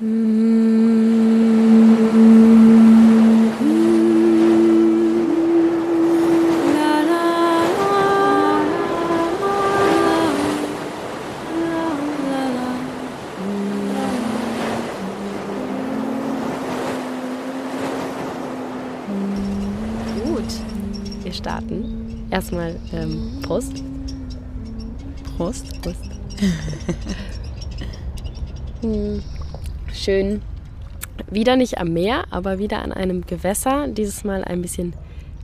Gut, Schön. Wieder nicht am Meer, aber wieder an einem Gewässer. Dieses Mal ein bisschen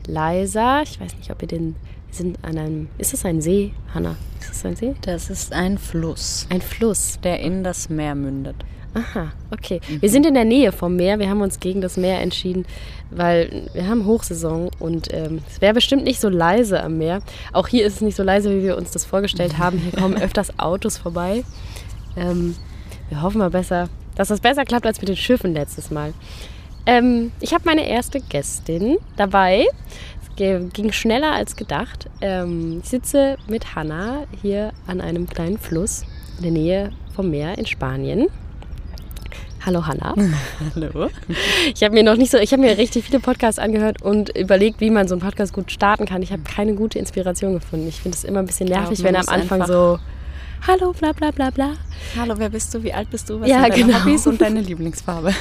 leiser. Ich weiß nicht, ob ihr den. Sind an einem. Ist es ein See, Hanna? Ist es ein See? Das ist ein Fluss, Ein Fluss. der in das Meer mündet. Aha, okay. Wir sind in der Nähe vom Meer. Wir haben uns gegen das Meer entschieden, weil wir haben Hochsaison und ähm, es wäre bestimmt nicht so leise am Meer. Auch hier ist es nicht so leise, wie wir uns das vorgestellt haben. Hier kommen öfters Autos vorbei. Ähm, wir hoffen mal besser, dass das besser klappt als mit den Schiffen letztes Mal. Ähm, ich habe meine erste Gästin dabei. Es ging schneller als gedacht. Ähm, ich sitze mit Hanna hier an einem kleinen Fluss in der Nähe vom Meer in Spanien. Hallo Hanna. Hallo. Ich habe mir noch nicht so, ich habe mir richtig viele Podcasts angehört und überlegt, wie man so einen Podcast gut starten kann. Ich habe keine gute Inspiration gefunden. Ich finde es immer ein bisschen nervig, man wenn am Anfang so Hallo, bla bla bla bla. Hallo, wer bist du? Wie alt bist du? Was Ja, sind deine genau. Hobbys und deine Lieblingsfarbe?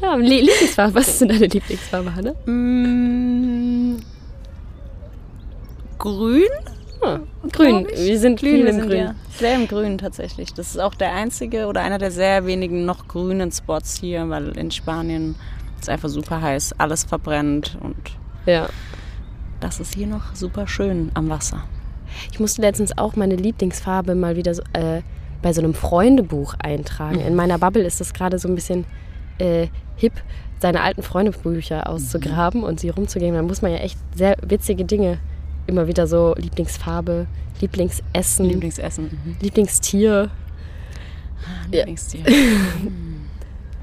Ja, Lie- Lieblingsfarbe. Was ist denn deine Lieblingsfarbe, Hanna? Mm, grün? Ah, grün. Wir sind Grün, viel im sind Grün. ja sehr im Grün tatsächlich. Das ist auch der einzige oder einer der sehr wenigen noch grünen Spots hier, weil in Spanien ist einfach super heiß, alles verbrennt und Ja. das ist hier noch super schön am Wasser. Ich musste letztens auch meine Lieblingsfarbe mal wieder so, äh, bei so einem Freundebuch eintragen. In meiner Bubble ist das gerade so ein bisschen äh, hip, seine alten Freundebücher auszugraben und sie rumzugehen. Da muss man ja echt sehr witzige Dinge immer wieder so Lieblingsfarbe, Lieblingsessen, Lieblingsessen. Mhm. Lieblingstier. Ja. Lieblingstier.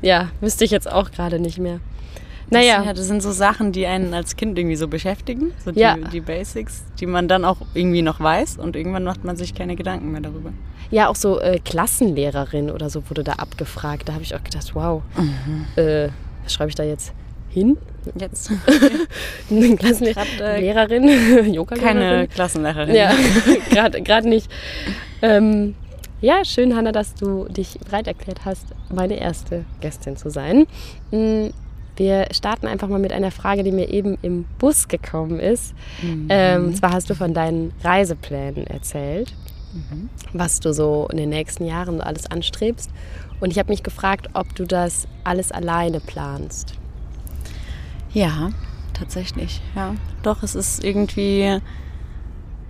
Ja, wüsste ich jetzt auch gerade nicht mehr. Das, Naja, ja, das sind so Sachen, die einen als Kind irgendwie so beschäftigen, so die, Ja. die Basics, die man dann auch irgendwie noch weiß und irgendwann macht man sich keine Gedanken mehr darüber. ja, auch so äh, Klassenlehrerin oder so wurde da abgefragt. Da habe ich auch gedacht, wow, äh, was schreibe ich da jetzt hin? Jetzt Eine Klassenlehrerin, yoga keine Klassenlehrerin. Ja, gerade nicht. Ähm, ja, schön, Hanna, dass du dich bereit erklärt hast, meine erste Gästin zu sein. Wir starten einfach mal mit einer Frage, die mir eben im Bus gekommen ist. Ähm, und zwar hast du von deinen Reiseplänen erzählt, was du so in den nächsten Jahren so alles anstrebst. Und ich habe mich gefragt, ob du das alles alleine planst. Ja, tatsächlich. Ja, doch, es ist irgendwie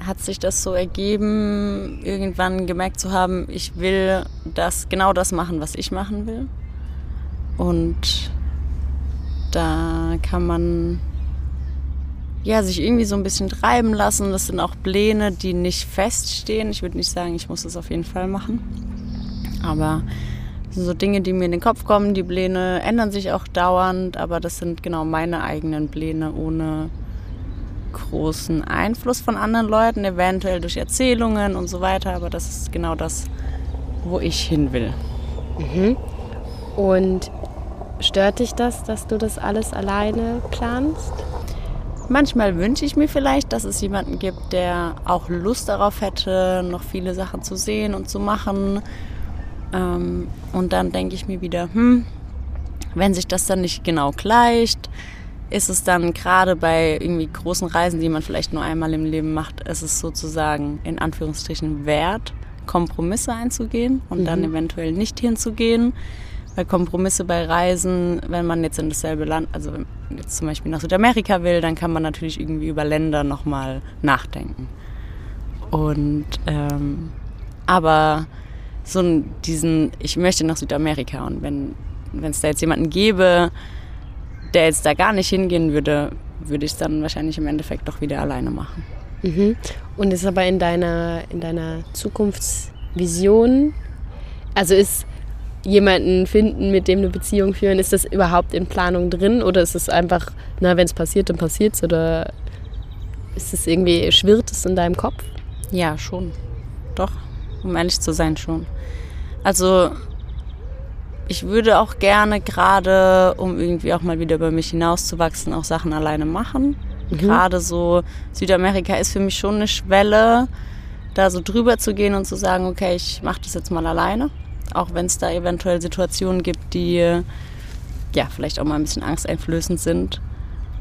hat sich das so ergeben, irgendwann gemerkt zu haben, ich will das genau das machen, was ich machen will. Und da kann man ja sich irgendwie so ein bisschen treiben lassen. Das sind auch Pläne, die nicht feststehen. Ich würde nicht sagen, ich muss das auf jeden Fall machen. Aber das sind so Dinge, die mir in den Kopf kommen. Die Pläne ändern sich auch dauernd, aber das sind genau meine eigenen Pläne ohne großen Einfluss von anderen Leuten, eventuell durch Erzählungen und so weiter. Aber das ist genau das, wo ich hin will. Und stört dich das, dass du das alles alleine planst? Manchmal wünsche ich mir vielleicht, dass es jemanden gibt, der auch Lust darauf hätte, noch viele Sachen zu sehen und zu machen. Ähm, und dann denke ich mir wieder, hm, wenn sich das dann nicht genau gleicht, ist es dann gerade bei irgendwie großen Reisen, die man vielleicht nur einmal im Leben macht, ist es sozusagen in Anführungsstrichen wert, Kompromisse einzugehen und dann eventuell nicht hinzugehen. Weil Kompromisse bei Reisen, wenn man jetzt in dasselbe Land, also jetzt zum Beispiel nach Südamerika will, dann kann man natürlich irgendwie über Länder nochmal nachdenken. Und ähm, aber so diesen, ich möchte nach Südamerika und wenn wenn es da jetzt jemanden gäbe, der jetzt da gar nicht hingehen würde, würde ich es dann wahrscheinlich im Endeffekt doch wieder alleine machen. Mhm. Und ist aber in deiner, in deiner Zukunftsvision, also ist jemanden finden, mit dem eine Beziehung führen, ist das überhaupt in Planung drin oder ist es einfach, na, wenn es passiert, dann passiert es oder ist es irgendwie, schwirrt es in deinem Kopf? Ja, schon. Doch, um ehrlich zu sein, schon. Also ich würde auch gerne gerade, um irgendwie auch mal wieder über mich hinauszuwachsen, auch Sachen alleine machen. Mhm. Gerade so Südamerika ist für mich schon eine Schwelle, da so drüber zu gehen und zu sagen, okay, ich mache das jetzt mal alleine. Auch wenn es da eventuell Situationen gibt, die ja vielleicht auch mal ein bisschen angsteinflößend sind.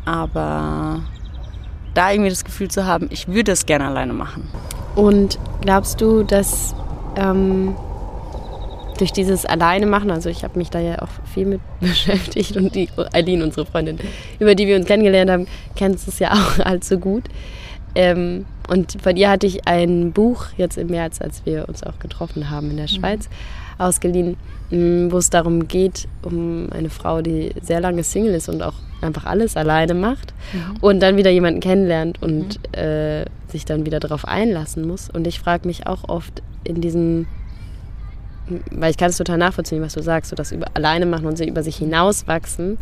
Aber da irgendwie das Gefühl zu haben, ich würde es gerne alleine machen. Und glaubst du, dass ähm, durch dieses Alleine machen, also ich habe mich da ja auch viel mit beschäftigt und die Eileen, unsere Freundin, über die wir uns kennengelernt haben, kennt es ja auch allzu gut. Ähm, und von ihr hatte ich ein Buch jetzt im März, als wir uns auch getroffen haben in der mhm. Schweiz, mhm. ausgeliehen, mm, wo es darum geht, um eine Frau, die sehr lange Single ist und auch einfach alles alleine macht mhm. und dann wieder jemanden kennenlernt und mhm. äh, sich dann wieder darauf einlassen muss. Und ich frage mich auch oft in diesem weil ich kann es total nachvollziehen, was du sagst, so das über, alleine machen und über sich hinauswachsen.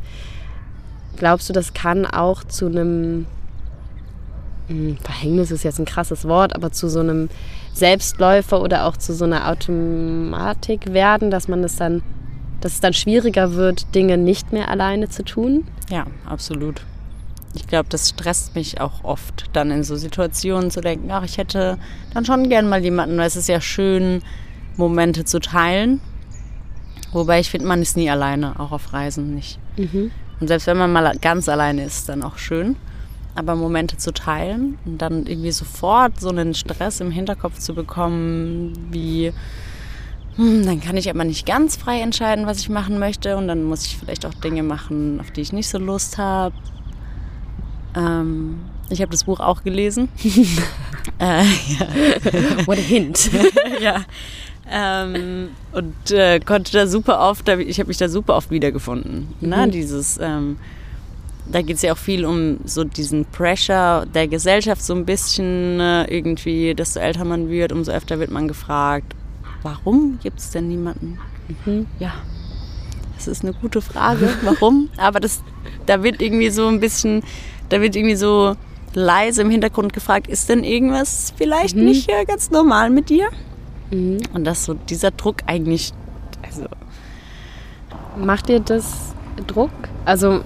Glaubst du, das kann auch zu einem Verhängnis ist jetzt ein krasses Wort, aber zu so einem Selbstläufer oder auch zu so einer Automatik werden, dass man es dann, dass es dann schwieriger wird, Dinge nicht mehr alleine zu tun? Ja, absolut. Ich glaube, das stresst mich auch oft, dann in so Situationen zu denken, ach, ich hätte dann schon gern mal jemanden, weil es ist ja schön, Momente zu teilen. Wobei ich finde, man ist nie alleine, auch auf Reisen nicht. Mhm. Und selbst wenn man mal ganz alleine ist, dann auch schön. Aber Momente zu teilen und dann irgendwie sofort so einen Stress im Hinterkopf zu bekommen, wie hm, dann kann ich aber nicht ganz frei entscheiden, was ich machen möchte. Und dann muss ich vielleicht auch Dinge machen, auf die ich nicht so Lust habe. Ähm, ich habe das Buch auch gelesen. äh, ja. What a hint. ja. Ähm, und äh, konnte da super oft, ich habe mich da super oft wiedergefunden. Ne? Mhm. Ne? Dieses, ähm, da geht es ja auch viel um so diesen Pressure der Gesellschaft so ein bisschen äh, irgendwie, desto älter man wird, umso öfter wird man gefragt, warum gibt es denn niemanden? Mhm. Ja, das ist eine gute Frage, warum? Aber das, da wird irgendwie so ein bisschen, da wird irgendwie so leise im Hintergrund gefragt, ist denn irgendwas vielleicht mhm. nicht ganz normal mit dir? Mhm. Und dass so dieser Druck eigentlich, also. Macht dir das Druck? Also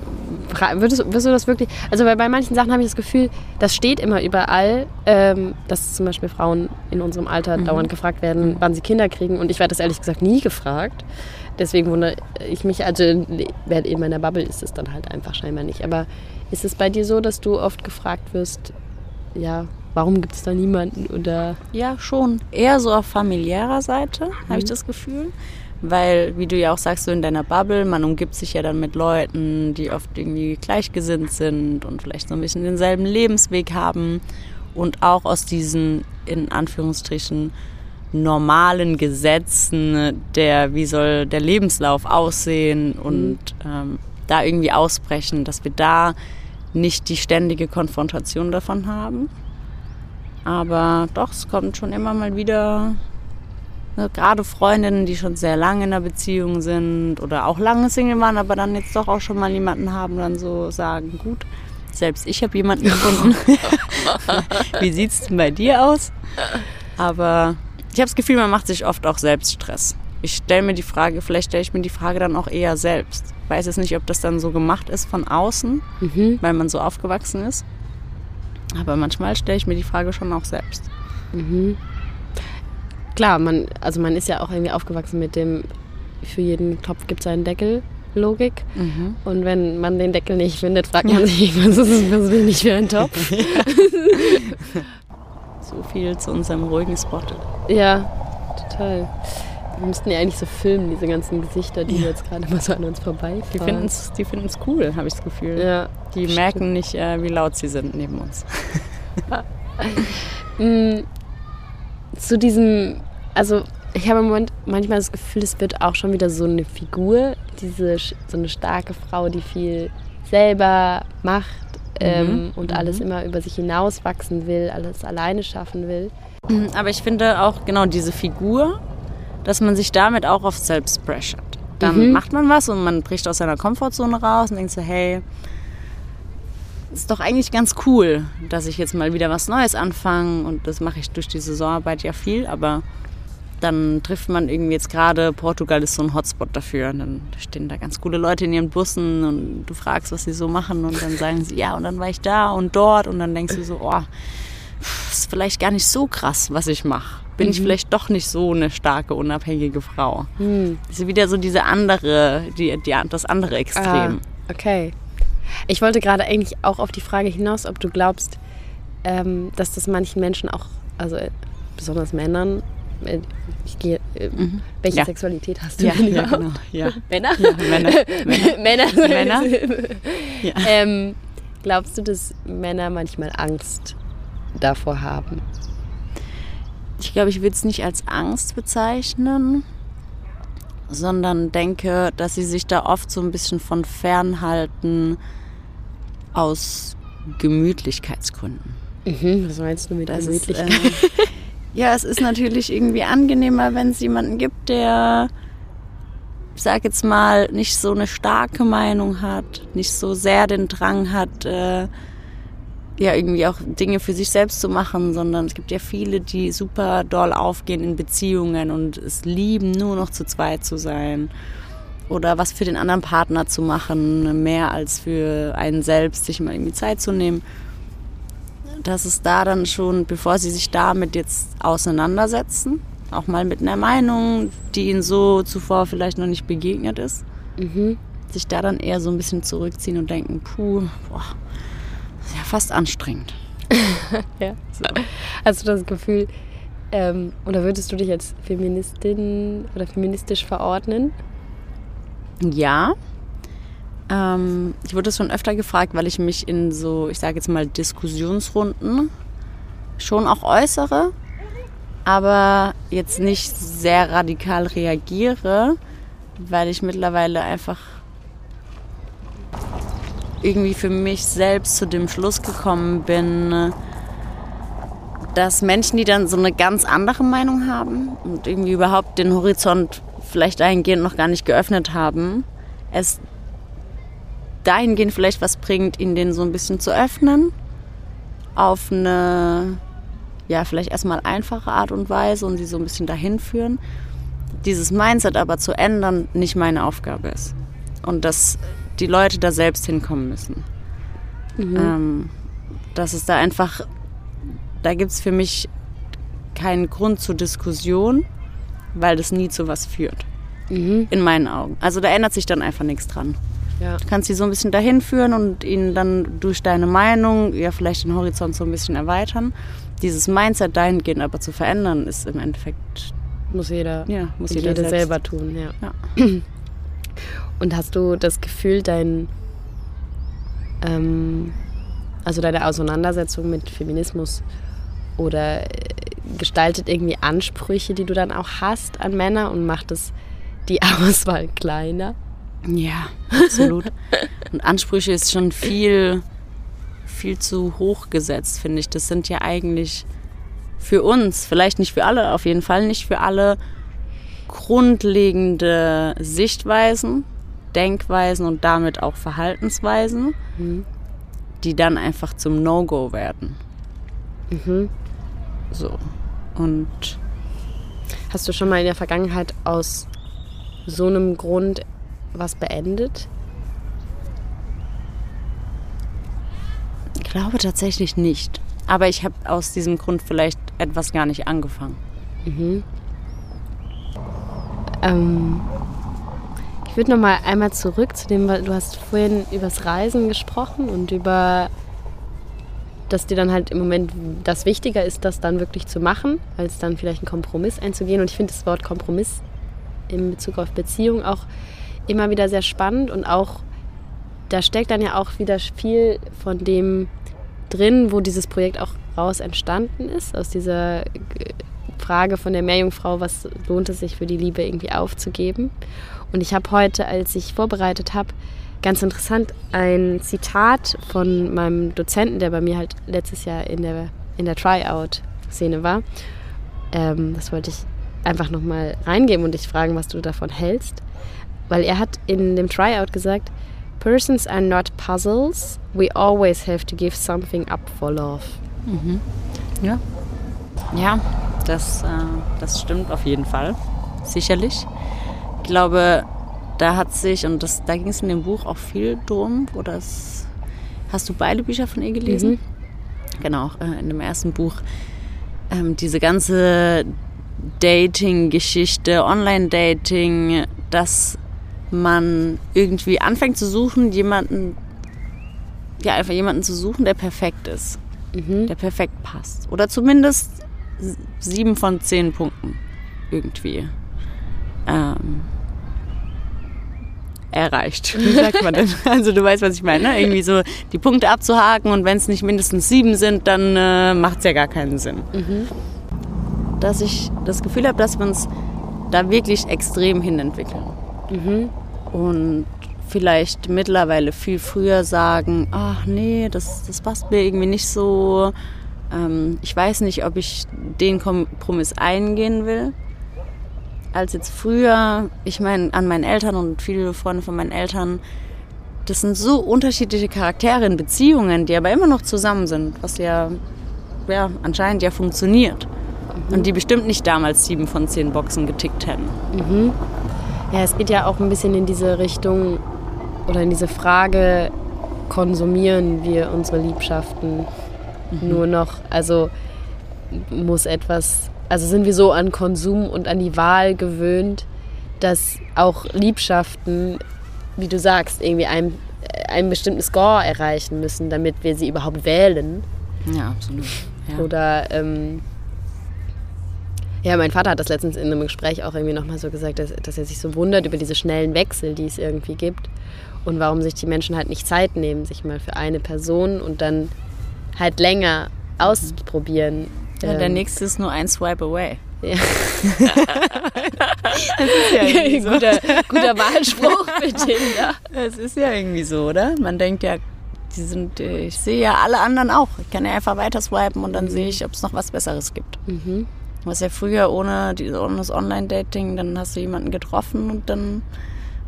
würdest, würdest du das wirklich, also bei, bei manchen Sachen habe ich das Gefühl, das steht immer überall, ähm, dass zum Beispiel Frauen in unserem Alter mhm. dauernd gefragt werden, wann sie Kinder kriegen. Und ich werde das ehrlich gesagt nie gefragt. Deswegen wundere ich mich, also in meiner Bubble ist es dann halt einfach scheinbar nicht. Aber ist es bei dir so, dass du oft gefragt wirst, ja, warum gibt es da niemanden? Oder? Ja, schon. Eher so auf familiärer Seite, mhm. habe ich das Gefühl. Weil, wie du ja auch sagst, so in deiner Bubble, man umgibt sich ja dann mit Leuten, die oft irgendwie gleichgesinnt sind und vielleicht so ein bisschen denselben Lebensweg haben und auch aus diesen, in Anführungsstrichen, normalen Gesetzen der, wie soll der Lebenslauf aussehen und mhm. ähm, da irgendwie ausbrechen, dass wir da nicht die ständige Konfrontation davon haben. Aber doch, es kommt schon immer mal wieder, gerade Freundinnen, die schon sehr lange in einer Beziehung sind oder auch lange Single waren, aber dann jetzt doch auch schon mal jemanden haben, dann so sagen, gut, selbst ich habe jemanden gefunden. Wie sieht es denn bei dir aus? Aber ich habe das Gefühl, man macht sich oft auch selbst Stress. Ich stelle mir die Frage, vielleicht stelle ich mir die Frage dann auch eher selbst. Ich weiß jetzt nicht, ob das dann so gemacht ist von außen, mhm. weil man so aufgewachsen ist. Aber manchmal stelle ich mir die Frage schon auch selbst. Mhm. Klar, man, also man ist ja auch irgendwie aufgewachsen mit dem, für jeden Topf gibt es einen Deckel. Logik. Mhm. Und wenn man den Deckel nicht findet, fragt man sich, was ist das will nicht für ein Topf? so viel zu unserem ruhigen Spot. Ja, total. Wir müssten ja eigentlich so filmen, diese ganzen Gesichter, die ja. jetzt gerade mal so an uns vorbeifahren. Die finden es die finden's cool, habe ich das Gefühl. Ja, die stimmt. merken nicht, äh, wie laut sie sind neben uns. Zu diesem, also ich habe im Moment manchmal das Gefühl, es wird auch schon wieder so eine Figur, diese so eine starke Frau, die viel selber macht ähm, mhm. und alles mhm. immer über sich hinaus wachsen will, alles alleine schaffen will. Aber ich finde auch genau diese Figur dass man sich damit auch oft selbst pressurt. Dann mhm. macht man was und man bricht aus seiner Komfortzone raus und denkt so, hey, ist doch eigentlich ganz cool, dass ich jetzt mal wieder was Neues anfange und das mache ich durch die Saisonarbeit ja viel, aber dann trifft man irgendwie jetzt gerade, Portugal ist so ein Hotspot dafür. Und dann stehen da ganz coole Leute in ihren Bussen und du fragst, was sie so machen und dann sagen sie, ja, und dann war ich da und dort und dann denkst du so, oh, ist vielleicht gar nicht so krass, was ich mache. Bin mhm. ich vielleicht doch nicht so eine starke, unabhängige Frau. Mhm. Das ist wieder so diese andere, die, die, das andere Extrem. Ah, okay. Ich wollte gerade eigentlich auch auf die Frage hinaus, ob du glaubst, ähm, dass das manchen Menschen auch, also äh, besonders Männern, äh, ich gehe, äh, mhm. welche ja. Sexualität hast du? Ja, ja genau. Ja. Männer? Ja, Männer. Männer. Männer. ja. ähm, glaubst du, dass Männer manchmal Angst davor haben? Ich glaube, ich würde es nicht als Angst bezeichnen, sondern denke, dass sie sich da oft so ein bisschen von fernhalten aus Gemütlichkeitsgründen. Mhm, was meinst du mit das Gemütlichkeit? Ist, äh, ja, es ist natürlich irgendwie angenehmer, wenn es jemanden gibt, der, ich sag jetzt mal, nicht so eine starke Meinung hat, nicht so sehr den Drang hat, äh, ja, irgendwie auch Dinge für sich selbst zu machen, sondern es gibt ja viele, die super doll aufgehen in Beziehungen und es lieben, nur noch zu zweit zu sein oder was für den anderen Partner zu machen, mehr als für einen selbst, sich mal irgendwie Zeit zu nehmen dass es da dann schon, bevor sie sich damit jetzt auseinandersetzen, auch mal mit einer Meinung, die ihnen so zuvor vielleicht noch nicht begegnet ist, mhm. sich da dann eher so ein bisschen zurückziehen und denken, puh, boah, ist ja fast anstrengend. ja. So. Hast du das Gefühl, ähm, oder würdest du dich als Feministin oder feministisch verordnen? Ja, ähm, ich wurde schon öfter gefragt, weil ich mich in so, ich sage jetzt mal, Diskussionsrunden schon auch äußere, aber jetzt nicht sehr radikal reagiere, weil ich mittlerweile einfach irgendwie für mich selbst zu dem Schluss gekommen bin, dass Menschen, die dann so eine ganz andere Meinung haben und irgendwie überhaupt den Horizont vielleicht dahingehend noch gar nicht geöffnet haben, es dahingehend vielleicht was bringt, ihn den so ein bisschen zu öffnen. Auf eine, ja, vielleicht erstmal einfache Art und Weise und sie so ein bisschen dahin führen. Dieses Mindset aber zu ändern, nicht meine Aufgabe ist. Und dass die Leute da selbst hinkommen müssen. Mhm. Ähm, dass es da einfach, da gibt es für mich keinen Grund zur Diskussion, weil das nie zu was führt. Mhm. In meinen Augen. Also da ändert sich dann einfach nichts dran. Ja. Du kannst sie so ein bisschen dahin führen und ihnen dann durch deine Meinung ja vielleicht den Horizont so ein bisschen erweitern. Dieses Mindset dahingehend aber zu verändern, ist im Endeffekt. Muss jeder, ja, muss jeder, jeder selber tun, ja. ja. Und hast du das Gefühl, dein, ähm, also deine Auseinandersetzung mit Feminismus oder äh, gestaltet irgendwie Ansprüche, die du dann auch hast an Männer und macht es die Auswahl kleiner? Ja, absolut. Und Ansprüche ist schon viel, viel zu hoch gesetzt, finde ich. Das sind ja eigentlich für uns, vielleicht nicht für alle, auf jeden Fall nicht für alle, grundlegende Sichtweisen, Denkweisen und damit auch Verhaltensweisen, mhm. die dann einfach zum No-Go werden. Mhm. So. Und. Hast du schon mal in der Vergangenheit aus so einem Grund was beendet? Ich glaube tatsächlich nicht. Aber ich habe aus diesem Grund vielleicht etwas gar nicht angefangen. Mhm. Ähm, würde noch mal einmal zurück zu dem, weil du hast vorhin übers Reisen gesprochen und über, dass dir dann halt im Moment das wichtiger ist, das dann wirklich zu machen, als dann vielleicht einen Kompromiss einzugehen. Und ich finde das Wort Kompromiss in Bezug auf Beziehung auch immer wieder sehr spannend und auch, da steckt dann ja auch wieder viel von dem drin, wo dieses Projekt auch raus entstanden ist, aus dieser Frage von der Meerjungfrau, was lohnt es sich für die Liebe irgendwie aufzugeben. Und ich habe heute, als ich vorbereitet habe, ganz interessant ein Zitat von meinem Dozenten, der bei mir halt letztes Jahr in der, in der Tryout-Szene war. Ähm, das wollte ich einfach nochmal reingeben und dich fragen, was du davon hältst. Weil er hat in dem Tryout gesagt, Persons are not puzzles. We always have to give something up for love. Mhm. Ja. Ja. Das, äh, das stimmt auf jeden Fall. Sicherlich. Ich glaube, da hat sich, und das, da ging es in dem Buch auch viel drum, oder es, hast du beide Bücher von ihr gelesen? Mhm. Genau, äh, in dem ersten Buch ähm, diese ganze Dating-Geschichte, Online-Dating, dass man irgendwie anfängt zu suchen, jemanden, ja, einfach jemanden zu suchen, der perfekt ist, mhm. der perfekt passt. Oder zumindest sieben von zehn Punkten irgendwie ähm, erreicht. Wie sagt man denn? Also du weißt, was ich meine. Ne? Irgendwie so die Punkte abzuhaken und wenn es nicht mindestens sieben sind, dann äh, macht es ja gar keinen Sinn. Mhm. Dass ich das Gefühl habe, dass wir uns da wirklich extrem hinentwickeln. Mhm. Und vielleicht mittlerweile viel früher sagen, ach nee, das, das passt mir irgendwie nicht so. Ähm, ich weiß nicht, ob ich den Kompromiss eingehen will. Als jetzt früher, ich meine, an meinen Eltern und viele Freunde von meinen Eltern, das sind so unterschiedliche Charaktere in Beziehungen, die aber immer noch zusammen sind, was ja, ja anscheinend ja funktioniert. Mhm. Und die bestimmt nicht damals sieben von zehn Boxen getickt hätten. Mhm. Ja, es geht ja auch ein bisschen in diese Richtung oder in diese Frage, konsumieren wir unsere Liebschaften mhm. nur noch? Also muss etwas, also sind wir so an Konsum und an die Wahl gewöhnt, dass auch Liebschaften, wie du sagst, irgendwie ein, ein bestimmten Score erreichen müssen, damit wir sie überhaupt wählen. Ja, absolut. Ja. Oder ähm, ja, mein Vater hat das letztens in einem Gespräch auch irgendwie nochmal so gesagt, dass, dass er sich so wundert über diese schnellen Wechsel, die es irgendwie gibt und warum sich die Menschen halt nicht Zeit nehmen, sich mal für eine Person und dann halt länger ausprobieren. Ja, der ähm, nächste ist nur ein Swipe away. Ja. das ist ja irgendwie so. guter, guter Wahlspruch für Tinder. Das ist ja irgendwie so, oder? Man denkt ja, die sind, ich sehe ja alle anderen auch. Ich kann ja einfach weiter swipen und dann mhm. sehe ich, ob es noch was Besseres gibt. Mhm. Was ja früher ohne, die, ohne das Online-Dating, dann hast du jemanden getroffen und dann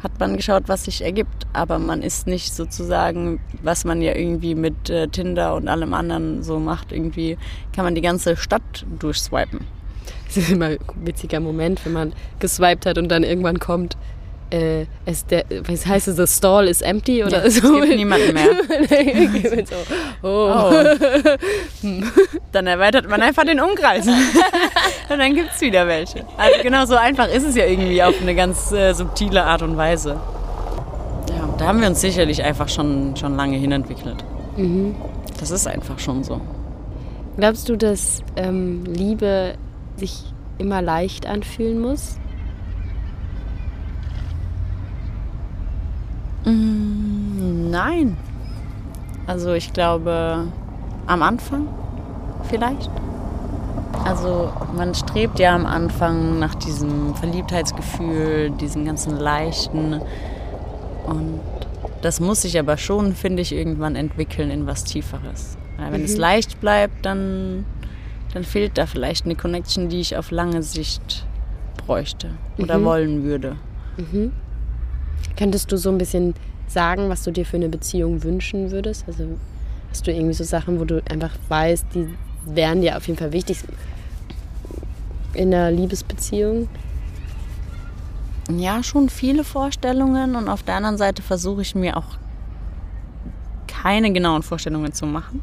hat man geschaut, was sich ergibt. Aber man ist nicht sozusagen, was man ja irgendwie mit äh, Tinder und allem anderen so macht, irgendwie kann man die ganze Stadt durchswipen. Das ist immer ein witziger Moment, wenn man geswiped hat und dann irgendwann kommt, äh, es der, was heißt es, the stall is empty oder ja, so? Es gibt niemanden mehr. so, oh. oh. dann erweitert man einfach den Umkreis. und dann gibt es wieder welche. Also genau so einfach ist es ja irgendwie auf eine ganz äh, subtile Art und Weise. Ja, da haben wir uns sicherlich einfach schon, schon lange hinentwickelt. Mhm. Das ist einfach schon so. Glaubst du, dass ähm, Liebe sich immer leicht anfühlen muss? Nein. Also ich glaube am Anfang vielleicht. Also man strebt ja am Anfang nach diesem Verliebtheitsgefühl, diesem ganzen leichten. Und das muss sich aber schon, finde ich, irgendwann entwickeln in was Tieferes. Weil wenn mhm. es leicht bleibt, dann, dann fehlt da vielleicht eine Connection, die ich auf lange Sicht bräuchte oder mhm. wollen würde. Mhm. Könntest du so ein bisschen sagen, was du dir für eine Beziehung wünschen würdest? Also hast du irgendwie so Sachen, wo du einfach weißt, die wären dir auf jeden Fall wichtig in einer Liebesbeziehung? Ja, schon viele Vorstellungen und auf der anderen Seite versuche ich mir auch keine genauen Vorstellungen zu machen,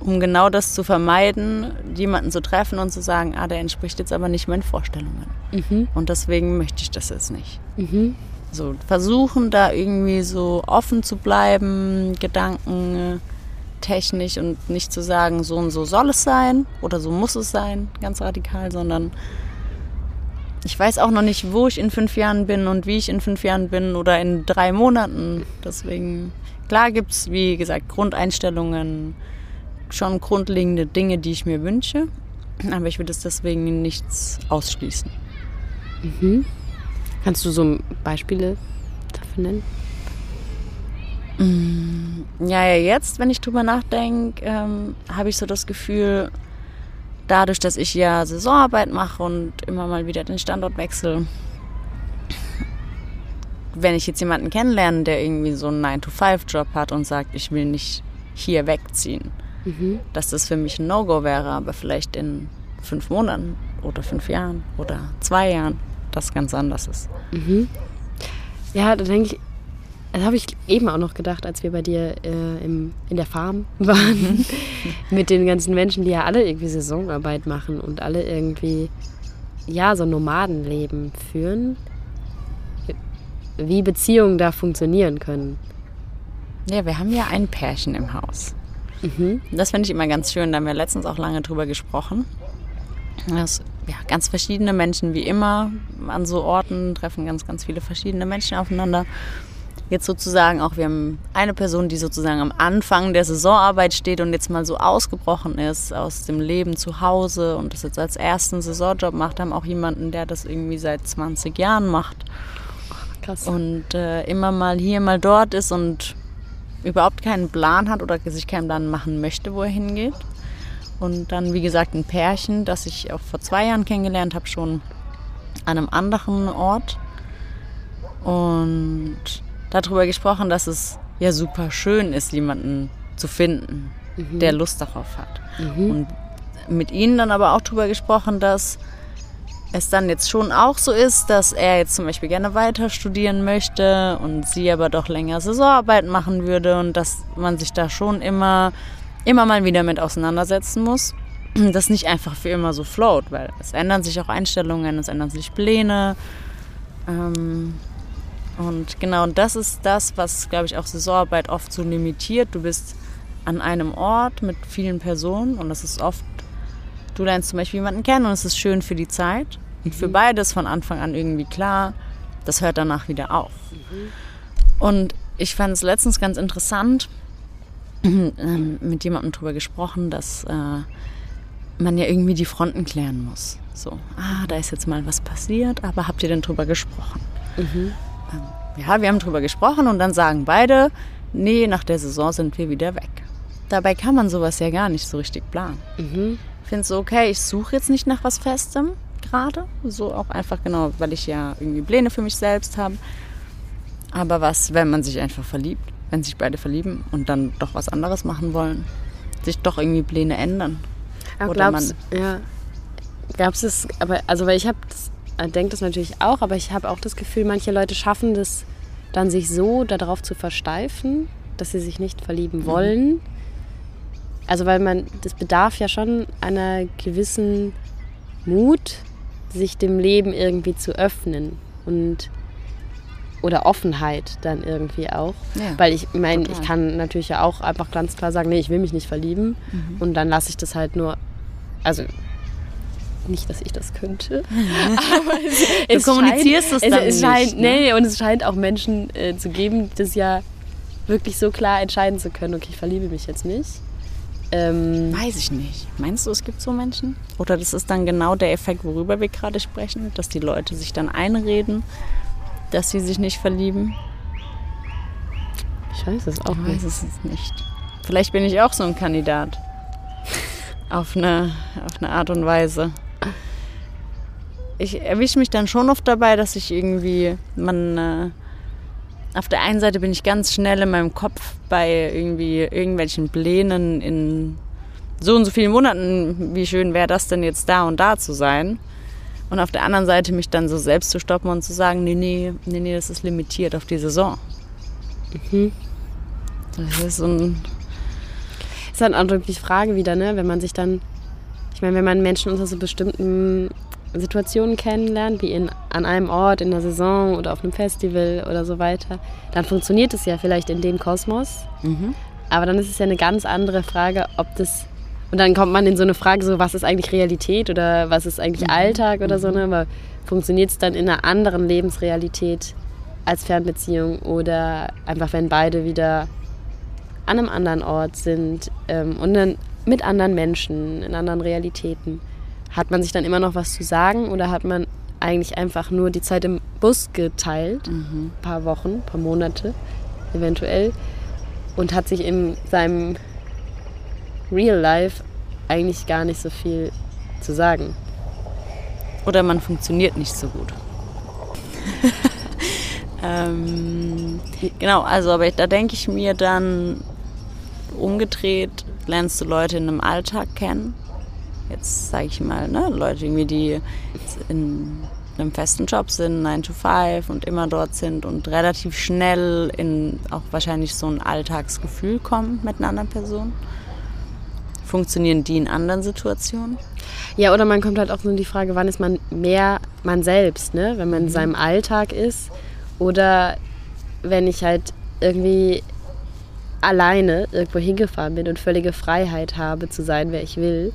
um genau das zu vermeiden, jemanden zu treffen und zu sagen, ah, der entspricht jetzt aber nicht meinen Vorstellungen. Mhm. Und deswegen möchte ich das jetzt nicht. Mhm. So versuchen da irgendwie so offen zu bleiben, Gedanken technisch und nicht zu sagen, so und so soll es sein oder so muss es sein, ganz radikal, sondern ich weiß auch noch nicht, wo ich in fünf Jahren bin und wie ich in fünf Jahren bin oder in drei Monaten. Deswegen, klar gibt es, wie gesagt, Grundeinstellungen, schon grundlegende Dinge, die ich mir wünsche, aber ich würde es deswegen nichts ausschließen. Mhm. Kannst du so Beispiele dafür nennen? Mm, ja, ja, jetzt, wenn ich drüber nachdenke, ähm, habe ich so das Gefühl, dadurch, dass ich ja Saisonarbeit mache und immer mal wieder den Standort wechsle, wenn ich jetzt jemanden kennenlerne, der irgendwie so einen 9-to-5-Job hat und sagt, ich will nicht hier wegziehen, mhm. dass das für mich ein No-Go wäre, aber vielleicht in fünf Monaten oder fünf Jahren oder zwei Jahren das ganz anders ist. Mhm. Ja, da denke ich, das habe ich eben auch noch gedacht, als wir bei dir äh, im, in der Farm waren. mit den ganzen Menschen, die ja alle irgendwie Saisonarbeit machen und alle irgendwie, ja, so Nomadenleben führen. Wie Beziehungen da funktionieren können. Ja, wir haben ja ein Pärchen im Haus. Mhm. Das finde ich immer ganz schön. Da haben wir letztens auch lange drüber gesprochen. Das, ja, ganz verschiedene Menschen wie immer an so Orten treffen ganz, ganz viele verschiedene Menschen aufeinander. Jetzt sozusagen auch, wir haben eine Person, die sozusagen am Anfang der Saisonarbeit steht und jetzt mal so ausgebrochen ist aus dem Leben zu Hause und das jetzt als ersten Saisonjob macht, haben auch jemanden, der das irgendwie seit 20 Jahren macht. Krass. Und äh, immer mal hier, mal dort ist und überhaupt keinen Plan hat oder sich keinen Plan machen möchte, wo er hingeht. Und dann, wie gesagt, ein Pärchen, das ich auch vor zwei Jahren kennengelernt habe, schon an einem anderen Ort. Und darüber gesprochen, dass es ja super schön ist, jemanden zu finden, mhm. der Lust darauf hat. Mhm. Und mit ihnen dann aber auch darüber gesprochen, dass es dann jetzt schon auch so ist, dass er jetzt zum Beispiel gerne weiter studieren möchte und sie aber doch länger Saisonarbeit machen würde und dass man sich da schon immer, immer mal wieder mit auseinandersetzen muss. Das nicht einfach für immer so float, weil es ändern sich auch Einstellungen, es ändern sich Pläne. Ähm, und genau, und das ist das, was, glaube ich, auch Saisonarbeit oft so limitiert. Du bist an einem Ort mit vielen Personen und das ist oft, du lernst zum Beispiel jemanden kennen und es ist schön für die Zeit. Und für mhm. beides von Anfang an irgendwie klar, das hört danach wieder auf. Mhm. Und ich fand es letztens ganz interessant, mit jemandem darüber gesprochen, dass äh, man ja irgendwie die Fronten klären muss. So, ah, da ist jetzt mal was passiert, aber habt ihr denn drüber gesprochen? Mhm. Ähm, ja, wir haben drüber gesprochen und dann sagen beide, nee, nach der Saison sind wir wieder weg. Dabei kann man sowas ja gar nicht so richtig planen. Mhm. Ich finde es so, okay, ich suche jetzt nicht nach was Festem gerade. So auch einfach genau, weil ich ja irgendwie Pläne für mich selbst habe. Aber was, wenn man sich einfach verliebt, wenn sich beide verlieben und dann doch was anderes machen wollen, sich doch irgendwie Pläne ändern. Ja, Oder glaubst, man, ja. Glaubst du es, aber, also weil ich habe äh, denke das natürlich auch, aber ich habe auch das Gefühl, manche Leute schaffen das dann sich so darauf zu versteifen, dass sie sich nicht verlieben mhm. wollen. Also weil man, das bedarf ja schon einer gewissen Mut, sich dem Leben irgendwie zu öffnen und oder Offenheit dann irgendwie auch. Ja, Weil ich meine, ich kann natürlich ja auch einfach ganz klar sagen, nee, ich will mich nicht verlieben mhm. und dann lasse ich das halt nur, also nicht, dass ich das könnte. Aber es, es du kommunizierst scheint, es dann es, es scheint, nicht. Ne? Nee, und es scheint auch Menschen äh, zu geben, das ja wirklich so klar entscheiden zu können, okay, ich verliebe mich jetzt nicht. Ähm, Weiß ich nicht. Meinst du, es gibt so Menschen? Oder das ist dann genau der Effekt, worüber wir gerade sprechen, dass die Leute sich dann einreden, dass sie sich nicht verlieben? Ich weiß es auch ich weiß es nicht. Vielleicht bin ich auch so ein Kandidat. auf, eine, auf eine Art und Weise ich erwische mich dann schon oft dabei, dass ich irgendwie, man, äh, auf der einen Seite bin ich ganz schnell in meinem Kopf bei irgendwie irgendwelchen Plänen in so und so vielen Monaten, wie schön wäre das denn jetzt da und da zu sein. Und auf der anderen Seite mich dann so selbst zu stoppen und zu sagen, nee, nee, nee, nee, das ist limitiert auf die Saison. Mhm. Das ist so ein... Das ist dann auch wirklich die Frage wieder, ne? wenn man sich dann, ich meine, wenn man Menschen unter so bestimmten Situationen kennenlernt, wie in, an einem Ort, in der Saison oder auf einem Festival oder so weiter, dann funktioniert es ja vielleicht in dem Kosmos. Mhm. Aber dann ist es ja eine ganz andere Frage, ob das. Und dann kommt man in so eine Frage, so was ist eigentlich Realität oder was ist eigentlich mhm. Alltag oder mhm. so, ne? Aber funktioniert es dann in einer anderen Lebensrealität als Fernbeziehung oder einfach, wenn beide wieder an einem anderen Ort sind ähm, und dann mit anderen Menschen, in anderen Realitäten? Hat man sich dann immer noch was zu sagen oder hat man eigentlich einfach nur die Zeit im Bus geteilt? Mhm. Ein paar Wochen, ein paar Monate eventuell. Und hat sich in seinem Real Life eigentlich gar nicht so viel zu sagen. Oder man funktioniert nicht so gut. ähm, genau, also aber da denke ich mir dann umgedreht, lernst du Leute in einem Alltag kennen jetzt sage ich mal, ne, Leute irgendwie, die in einem festen Job sind, 9 to 5 und immer dort sind und relativ schnell in auch wahrscheinlich so ein Alltagsgefühl kommen mit einer anderen Person. Funktionieren die in anderen Situationen? Ja, oder man kommt halt auch so in die Frage, wann ist man mehr man selbst, ne? wenn man in mhm. seinem Alltag ist oder wenn ich halt irgendwie alleine irgendwo hingefahren bin und völlige Freiheit habe zu sein, wer ich will.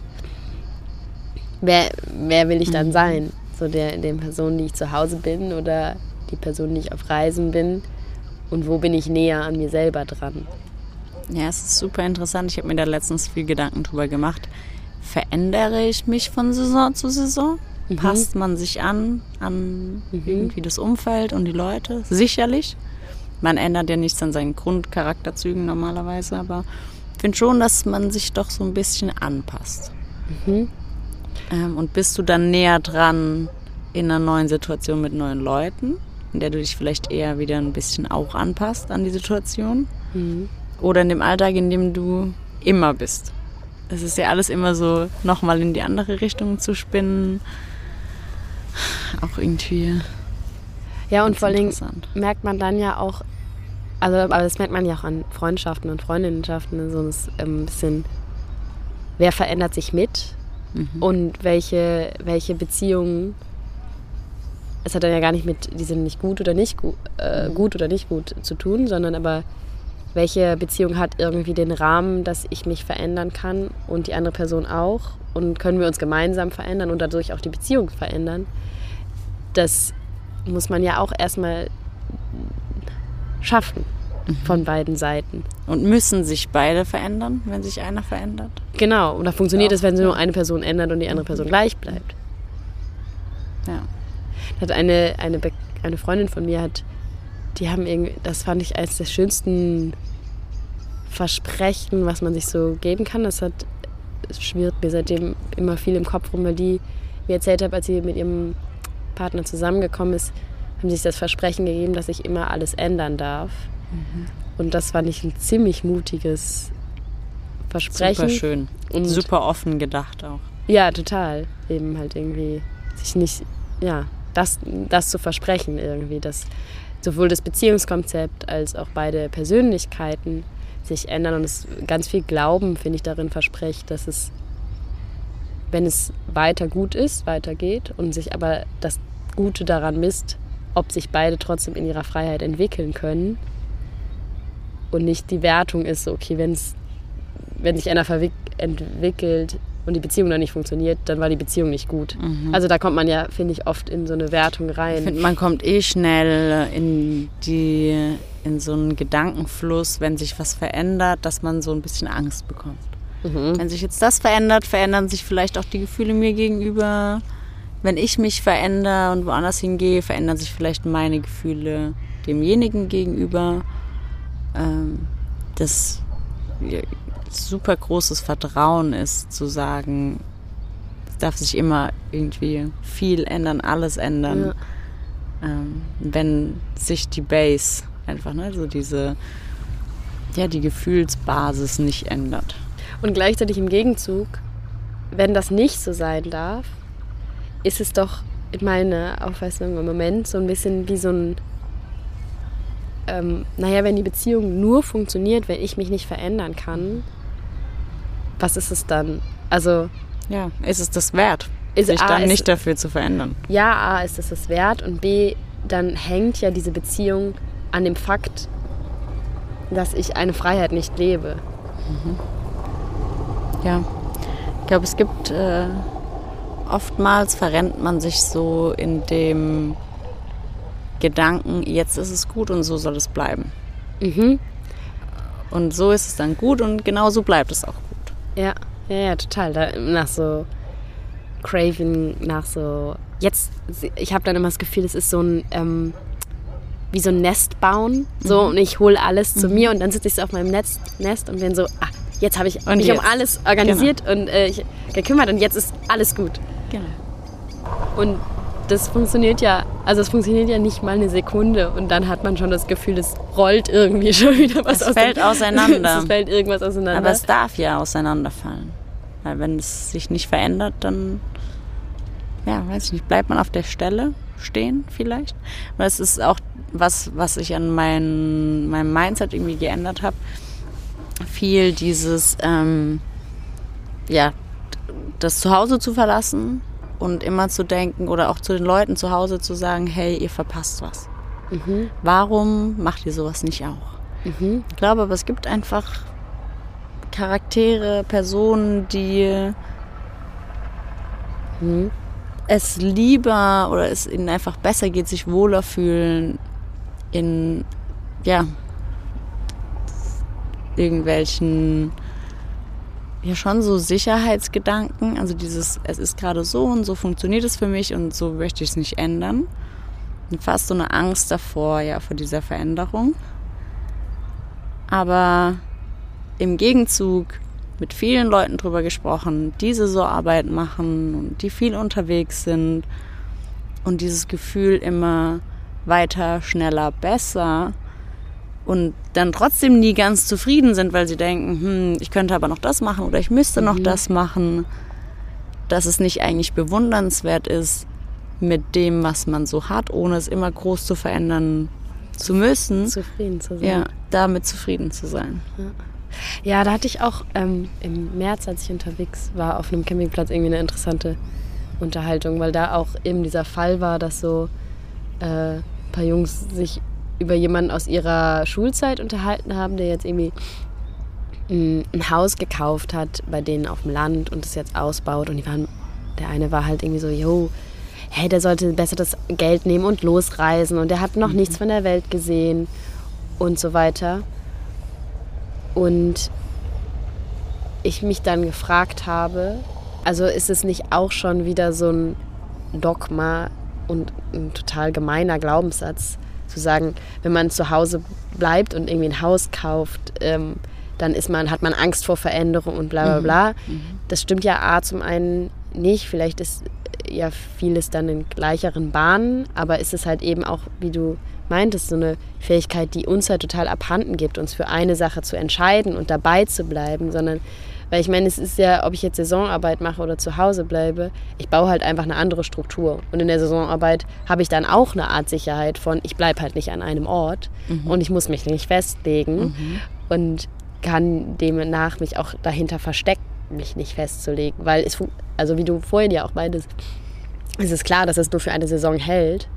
Wer, wer will ich dann mhm. sein? So der, den Person, die ich zu Hause bin oder die Person, die ich auf Reisen bin? Und wo bin ich näher an mir selber dran? Ja, es ist super interessant. Ich habe mir da letztens viel Gedanken drüber gemacht. Verändere ich mich von Saison zu Saison? Mhm. Passt man sich an, an mhm. irgendwie das Umfeld und die Leute? Sicherlich. Man ändert ja nichts an seinen Grundcharakterzügen normalerweise, aber ich finde schon, dass man sich doch so ein bisschen anpasst. Mhm. Ähm, und bist du dann näher dran in einer neuen Situation mit neuen Leuten, in der du dich vielleicht eher wieder ein bisschen auch anpasst an die Situation? Mhm. Oder in dem Alltag, in dem du immer bist? Es ist ja alles immer so, nochmal in die andere Richtung zu spinnen. Auch irgendwie. Ja, und vor allem merkt man dann ja auch, also aber das merkt man ja auch an Freundschaften und Freundinnenschaften, so ein bisschen, wer verändert sich mit mhm. und welche, welche Beziehungen, es hat dann ja gar nicht mit, die sind nicht gut oder nicht gut, äh, mhm. gut oder nicht gut zu tun, sondern aber welche Beziehung hat irgendwie den Rahmen, dass ich mich verändern kann und die andere Person auch und können wir uns gemeinsam verändern und dadurch auch die Beziehung verändern. Das muss man ja auch erstmal schaffen mhm. von beiden Seiten. Und müssen sich beide verändern, wenn sich einer verändert? Genau, und da funktioniert es, wenn sich nur eine Person ändert und die andere Person gleich bleibt. Ja. Hat eine, eine, eine Freundin von mir hat, die haben irgendwie, das fand ich eines der schönsten Versprechen, was man sich so geben kann. Das hat es schwirrt mir seitdem immer viel im Kopf rum, weil die mir erzählt hat, als sie mit ihrem Partner zusammengekommen ist, haben sich das Versprechen gegeben, dass ich immer alles ändern darf. Mhm. Und das fand ich ein ziemlich mutiges Versprechen. Super schön. Und super offen gedacht auch. Ja, total. Eben halt irgendwie sich nicht, ja, das, das zu versprechen irgendwie, dass sowohl das Beziehungskonzept als auch beide Persönlichkeiten sich ändern und es ganz viel Glauben, finde ich, darin verspricht, dass es, wenn es weiter gut ist, weitergeht und sich aber das Gute daran misst, ob sich beide trotzdem in ihrer Freiheit entwickeln können und nicht die Wertung ist, okay, wenn's, wenn sich einer entwickelt und die Beziehung dann nicht funktioniert, dann war die Beziehung nicht gut. Mhm. Also da kommt man ja, finde ich, oft in so eine Wertung rein. Ich finde, man kommt eh schnell in die in so einen Gedankenfluss, wenn sich was verändert, dass man so ein bisschen Angst bekommt. Mhm. Wenn sich jetzt das verändert, verändern sich vielleicht auch die Gefühle mir gegenüber wenn ich mich verändere und woanders hingehe, verändern sich vielleicht meine Gefühle demjenigen gegenüber. Ähm, das super großes Vertrauen ist, zu sagen, es darf sich immer irgendwie viel ändern, alles ändern. Ja. Ähm, wenn sich die Base einfach, ne, so diese, ja, die Gefühlsbasis nicht ändert. Und gleichzeitig im Gegenzug, wenn das nicht so sein darf, ist es doch in meiner Auffassung im Moment so ein bisschen wie so ein, ähm, naja, wenn die Beziehung nur funktioniert, wenn ich mich nicht verändern kann, was ist es dann? Also. Ja, ist es das wert, ist, sich A, dann nicht dafür zu verändern? Ja, A, ist es das wert und B, dann hängt ja diese Beziehung an dem Fakt, dass ich eine Freiheit nicht lebe. Mhm. Ja, ich glaube, es gibt. Äh oftmals verrennt man sich so in dem Gedanken, jetzt ist es gut und so soll es bleiben. Mhm. Und so ist es dann gut und genau so bleibt es auch. Ja, ja, ja, total. Da, nach so Craving, nach so. Jetzt, ich habe dann immer das Gefühl, es ist so ein. Ähm, wie so ein Nest bauen. So, mhm. und ich hole alles mhm. zu mir und dann sitze ich so auf meinem Nest, Nest und bin so, ah, jetzt habe ich und mich jetzt. um alles organisiert genau. und äh, gekümmert und jetzt ist alles gut. Genau. Und das funktioniert ja, also es funktioniert ja nicht mal eine Sekunde und dann hat man schon das Gefühl, es rollt irgendwie schon wieder was es aus. Es fällt auseinander. es fällt irgendwas auseinander. Aber es darf ja auseinanderfallen. Weil wenn es sich nicht verändert, dann, ja, weiß ich nicht, bleibt man auf der Stelle stehen vielleicht. Weil es ist auch was, was ich an mein, meinem Mindset irgendwie geändert habe. Viel dieses, ähm, ja, das Zuhause zu verlassen und immer zu denken oder auch zu den Leuten zu Hause zu sagen, hey, ihr verpasst was. Mhm. Warum macht ihr sowas nicht auch? Mhm. Ich glaube, aber es gibt einfach Charaktere, Personen, die mhm. es lieber oder es ihnen einfach besser geht, sich wohler fühlen in, ja, irgendwelchen, ja schon so Sicherheitsgedanken, also dieses, es ist gerade so und so funktioniert es für mich und so möchte ich es nicht ändern. Und fast so eine Angst davor, ja, vor dieser Veränderung. Aber im Gegenzug mit vielen Leuten drüber gesprochen, die so Arbeit machen und die viel unterwegs sind und dieses Gefühl immer weiter, schneller, besser und dann trotzdem nie ganz zufrieden sind, weil sie denken, hm, ich könnte aber noch das machen oder ich müsste noch mhm. das machen, dass es nicht eigentlich bewundernswert ist mit dem, was man so hat, ohne es immer groß zu verändern zu müssen. Zufrieden zu sein. Ja, damit zufrieden zu sein. Ja. Ja, da hatte ich auch ähm, im März, als ich unterwegs war, auf einem Campingplatz irgendwie eine interessante Unterhaltung, weil da auch eben dieser Fall war, dass so äh, ein paar Jungs sich über jemanden aus ihrer Schulzeit unterhalten haben, der jetzt irgendwie mm, ein Haus gekauft hat bei denen auf dem Land und es jetzt ausbaut. Und die waren, der eine war halt irgendwie so, yo, hey, der sollte besser das Geld nehmen und losreisen und der hat noch mhm. nichts von der Welt gesehen und so weiter. Und ich mich dann gefragt habe, also ist es nicht auch schon wieder so ein Dogma und ein total gemeiner Glaubenssatz, zu sagen, wenn man zu Hause bleibt und irgendwie ein Haus kauft, ähm, dann ist man, hat man Angst vor Veränderung und bla bla mhm. bla. Mhm. Das stimmt ja A zum einen nicht, vielleicht ist ja vieles dann in gleicheren Bahnen, aber ist es halt eben auch, wie du meintest, so eine Fähigkeit, die uns halt total abhanden gibt, uns für eine Sache zu entscheiden und dabei zu bleiben, sondern weil ich meine, es ist ja, ob ich jetzt Saisonarbeit mache oder zu Hause bleibe, ich baue halt einfach eine andere Struktur. Und in der Saisonarbeit habe ich dann auch eine Art Sicherheit von, ich bleibe halt nicht an einem Ort mhm. und ich muss mich nicht festlegen mhm. und kann demnach mich auch dahinter verstecken, mich nicht festzulegen. Weil es, also wie du vorhin ja auch meintest, es ist klar, dass es nur für eine Saison hält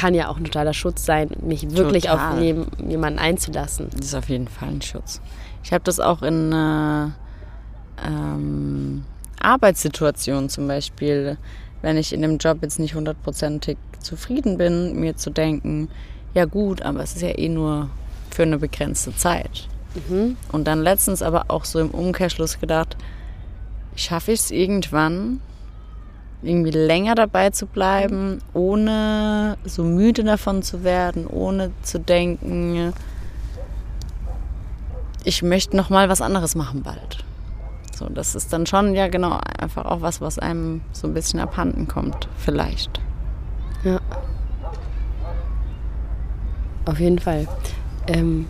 kann ja auch ein totaler Schutz sein, mich wirklich Total. auf jemanden einzulassen. Das ist auf jeden Fall ein Schutz. Ich habe das auch in äh, ähm, Arbeitssituationen zum Beispiel, wenn ich in dem Job jetzt nicht hundertprozentig zufrieden bin, mir zu denken, ja gut, aber es ist ja eh nur für eine begrenzte Zeit. Mhm. Und dann letztens aber auch so im Umkehrschluss gedacht, schaffe ich es irgendwann, irgendwie länger dabei zu bleiben, ohne so müde davon zu werden, ohne zu denken, ich möchte noch mal was anderes machen bald. So, das ist dann schon ja genau einfach auch was, was einem so ein bisschen abhanden kommt, vielleicht. Ja. Auf jeden Fall. Ähm,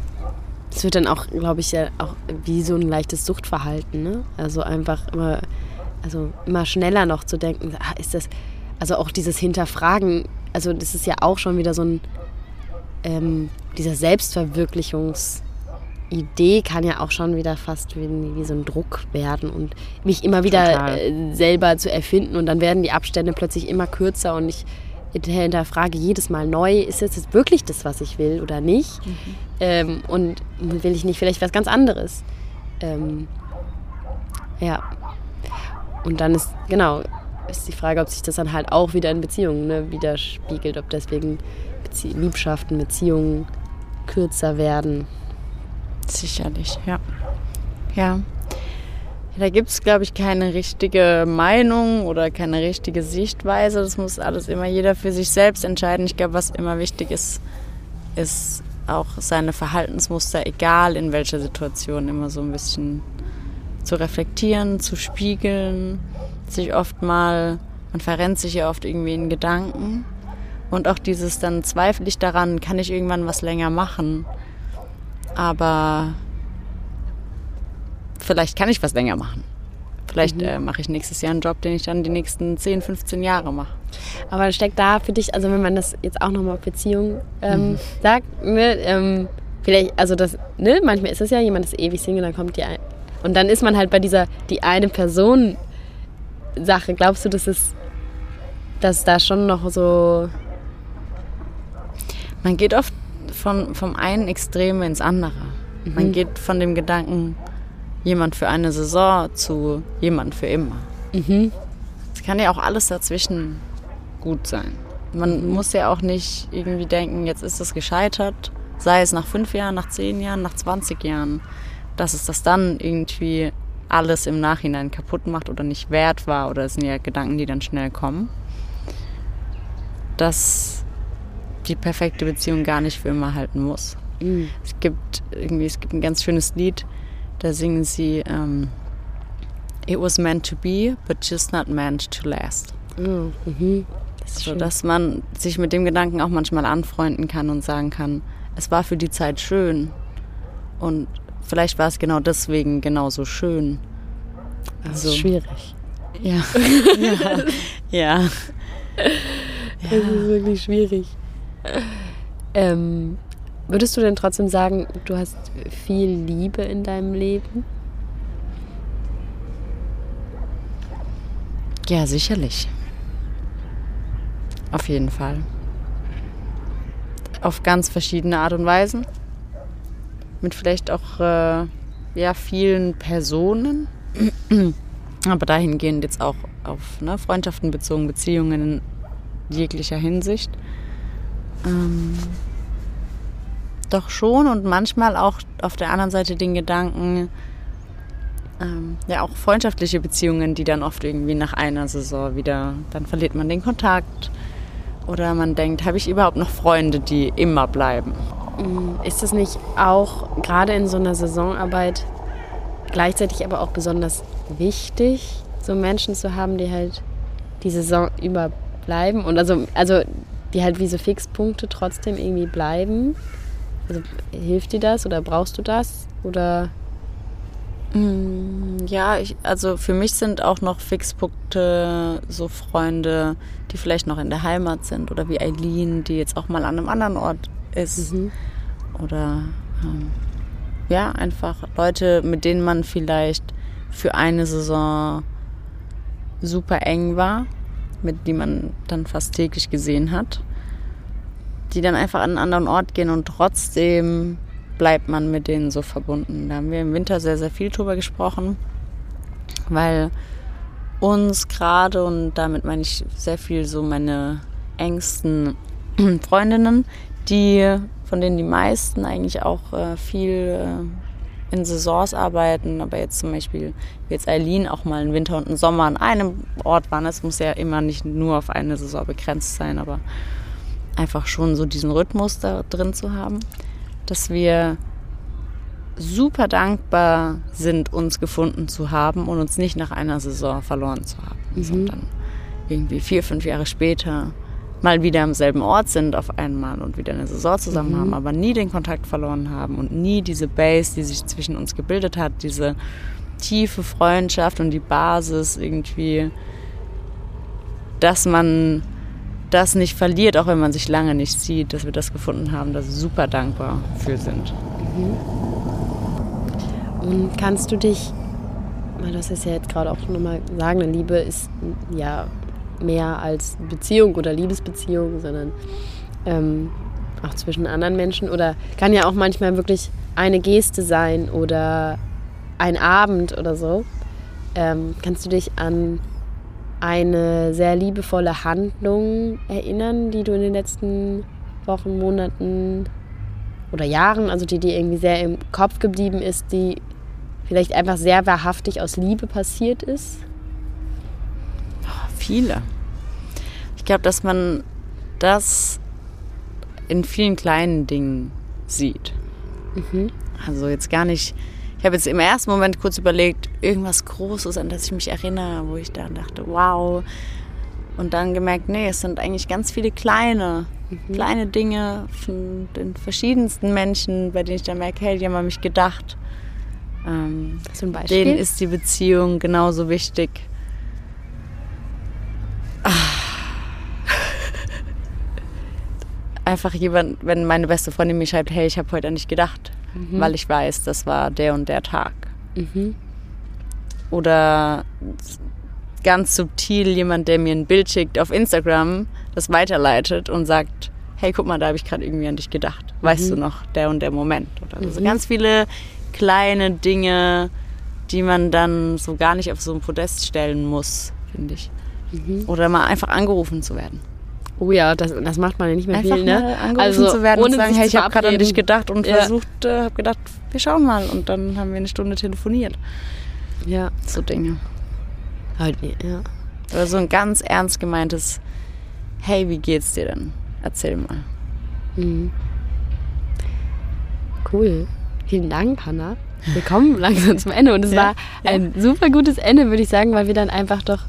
es wird dann auch, glaube ich, ja auch wie so ein leichtes Suchtverhalten. Ne? Also einfach immer also immer schneller noch zu denken, ah, ist das, also auch dieses Hinterfragen, also das ist ja auch schon wieder so ein, ähm, dieser Selbstverwirklichungsidee kann ja auch schon wieder fast wie, wie so ein Druck werden und mich immer wieder äh, selber zu erfinden und dann werden die Abstände plötzlich immer kürzer und ich hinterfrage jedes Mal neu, ist das jetzt wirklich das, was ich will oder nicht? Mhm. Ähm, und will ich nicht vielleicht was ganz anderes? Ähm, ja, und dann ist, genau, ist die Frage, ob sich das dann halt auch wieder in Beziehungen ne, widerspiegelt, ob deswegen Bezie Liebschaften, Beziehungen kürzer werden. Sicherlich, ja. Ja. Da gibt es, glaube ich, keine richtige Meinung oder keine richtige Sichtweise. Das muss alles immer jeder für sich selbst entscheiden. Ich glaube, was immer wichtig ist, ist auch seine Verhaltensmuster, egal in welcher Situation, immer so ein bisschen zu reflektieren, zu spiegeln, sich oft mal, man verrennt sich ja oft irgendwie in Gedanken. Und auch dieses dann zweifle ich daran, kann ich irgendwann was länger machen. Aber vielleicht kann ich was länger machen. Vielleicht mhm. äh, mache ich nächstes Jahr einen Job, den ich dann die nächsten 10, 15 Jahre mache. Aber steckt da für dich, also wenn man das jetzt auch nochmal auf Beziehung ähm, mhm. sagt, ne, ähm, vielleicht, also das, ne, manchmal ist es ja, jemand ist ewig Single, dann kommt die ein, und dann ist man halt bei dieser, die eine Person Sache. Glaubst du, dass es, dass da schon noch so. Man geht oft von, vom einen Extrem ins andere. Mhm. Man geht von dem Gedanken, jemand für eine Saison zu jemand für immer. Mhm. Es kann ja auch alles dazwischen gut sein. Man mhm. muss ja auch nicht irgendwie denken, jetzt ist es gescheitert, sei es nach fünf Jahren, nach zehn Jahren, nach 20 Jahren, dass es das dann irgendwie alles im Nachhinein kaputt macht oder nicht wert war, oder es sind ja Gedanken, die dann schnell kommen, dass die perfekte Beziehung gar nicht für immer halten muss. Mhm. Es gibt irgendwie, es gibt ein ganz schönes Lied, da singen sie ähm, It was meant to be, but just not meant to last. Mhm. Mhm. Das so, dass man sich mit dem Gedanken auch manchmal anfreunden kann und sagen kann, es war für die Zeit schön und vielleicht war es genau deswegen genauso schön. Das also, ist schwierig. Ja. ja. ja. Das ist wirklich schwierig. Ähm, würdest du denn trotzdem sagen, du hast viel Liebe in deinem Leben? Ja, sicherlich. Auf jeden Fall. Auf ganz verschiedene Art und Weisen mit vielleicht auch äh, ja, vielen Personen. Aber dahingehend jetzt auch auf ne, Freundschaften bezogen, Beziehungen in jeglicher Hinsicht. Ähm, doch schon und manchmal auch auf der anderen Seite den Gedanken, ähm, ja auch freundschaftliche Beziehungen, die dann oft irgendwie nach einer Saison wieder, dann verliert man den Kontakt oder man denkt, habe ich überhaupt noch Freunde, die immer bleiben? Mm, ist es nicht auch gerade in so einer Saisonarbeit gleichzeitig aber auch besonders wichtig, so Menschen zu haben, die halt die Saison überbleiben und also, also die halt wie so Fixpunkte trotzdem irgendwie bleiben? Also hilft dir das oder brauchst du das? Oder mm, ja, ich, also für mich sind auch noch Fixpunkte so Freunde, die vielleicht noch in der Heimat sind oder wie Eileen, die jetzt auch mal an einem anderen Ort ist. Mhm. Oder ähm, ja, einfach Leute, mit denen man vielleicht für eine Saison super eng war, mit die man dann fast täglich gesehen hat, die dann einfach an einen anderen Ort gehen und trotzdem bleibt man mit denen so verbunden. Da haben wir im Winter sehr, sehr viel drüber gesprochen, weil uns gerade, und damit meine ich sehr viel so meine engsten Freundinnen, die von denen die meisten eigentlich auch äh, viel äh, in Saisons arbeiten, aber jetzt zum Beispiel wie jetzt Eileen auch mal einen Winter und einen Sommer an einem Ort waren. Es muss ja immer nicht nur auf eine Saison begrenzt sein, aber einfach schon so diesen Rhythmus da drin zu haben, dass wir super dankbar sind, uns gefunden zu haben und uns nicht nach einer Saison verloren zu haben, mhm. sondern irgendwie vier, fünf Jahre später mal wieder am selben Ort sind auf einmal und wieder eine Saison zusammen mhm. haben, aber nie den Kontakt verloren haben und nie diese Base, die sich zwischen uns gebildet hat, diese tiefe Freundschaft und die Basis irgendwie, dass man das nicht verliert, auch wenn man sich lange nicht sieht, dass wir das gefunden haben, dass wir super dankbar für sind. Mhm. Und kannst du dich, weil das ist ja jetzt gerade auch nochmal sagen, eine Liebe ist ja mehr als Beziehung oder Liebesbeziehung, sondern ähm, auch zwischen anderen Menschen oder kann ja auch manchmal wirklich eine Geste sein oder ein Abend oder so. Ähm, kannst du dich an eine sehr liebevolle Handlung erinnern, die du in den letzten Wochen, Monaten oder Jahren, also die dir irgendwie sehr im Kopf geblieben ist, die vielleicht einfach sehr wahrhaftig aus Liebe passiert ist? Viele. Ich glaube, dass man das in vielen kleinen Dingen sieht. Mhm. Also jetzt gar nicht. Ich habe jetzt im ersten Moment kurz überlegt, irgendwas Großes, an das ich mich erinnere, wo ich dann dachte, wow. Und dann gemerkt, nee, es sind eigentlich ganz viele kleine, mhm. kleine Dinge von den verschiedensten Menschen, bei denen ich dann merke, hey, die haben an mich gedacht. Ähm, ein Beispiel? denen ist die Beziehung genauso wichtig. Ah. Einfach jemand, wenn meine beste Freundin mir schreibt, hey, ich habe heute an dich gedacht, Mhm. weil ich weiß, das war der und der Tag. Mhm. Oder ganz subtil jemand, der mir ein Bild schickt auf Instagram, das weiterleitet und sagt, hey, guck mal, da habe ich gerade irgendwie an dich gedacht. Weißt du noch, der und der Moment. Oder so. Mhm. Ganz viele kleine Dinge, die man dann so gar nicht auf so ein Podest stellen muss, finde ich. Mhm. Oder mal einfach angerufen zu werden. Oh ja, das, das macht man ja nicht mehr Einfach viel, ne? angerufen zu werden und zu sagen, hey, ich habe gerade an dich gedacht und Ja. versucht, äh, habe gedacht, wir schauen mal. Und dann haben wir eine Stunde telefoniert. Ja, So Dinge. halt, ja. Oder so ein ganz ernst gemeintes, hey, wie geht's dir denn? Erzähl mal. Mhm. Cool. Vielen Dank, Hanna. Wir kommen langsam zum Ende und es Ja, war ein super gutes Ende, würde ich sagen, weil wir dann einfach doch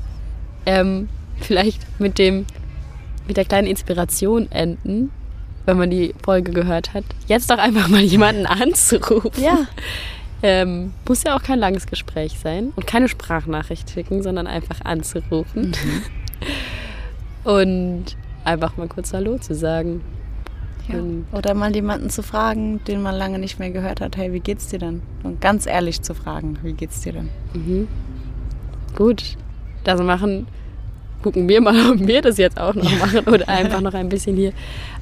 ähm, vielleicht mit dem mit der kleinen Inspiration enden, wenn man die Folge gehört hat. Jetzt doch einfach mal jemanden anzurufen. Ja. Ähm, muss ja auch kein langes Gespräch sein und keine Sprachnachricht schicken, sondern einfach anzurufen. Und einfach mal kurz Hallo zu sagen. Und Oder mal jemanden zu fragen, den man lange nicht mehr gehört hat, hey, wie geht's dir denn? Und ganz ehrlich zu fragen, wie geht's dir denn? Mhm. Gut, das machen, gucken wir mal, ob wir das jetzt auch noch machen oder einfach noch ein bisschen hier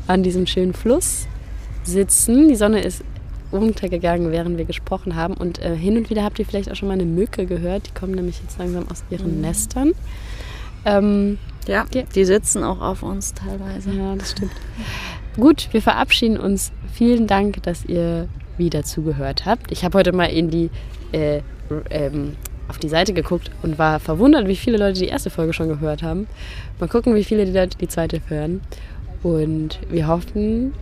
an diesem schönen Fluss sitzen. Die Sonne ist untergegangen, während wir gesprochen haben und äh, hin und wieder habt ihr vielleicht auch schon mal eine Mücke gehört. Die kommen nämlich jetzt langsam aus ihren Nestern. Ähm, Ja, Ja. die sitzen auch auf uns teilweise. ja, das stimmt. Gut, wir verabschieden uns. Vielen Dank, dass ihr wieder zugehört habt. Ich habe heute mal in die äh, ähm, auf die Seite geguckt und war verwundert, wie viele Leute die erste Folge schon gehört haben. Mal gucken, wie viele die Leute die zweite hören. Und wir hoffen,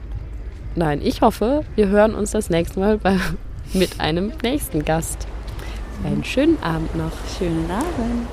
nein, ich hoffe, wir hören uns das nächste Mal bei, mit einem nächsten Gast. Einen schönen Abend noch. Schönen Abend.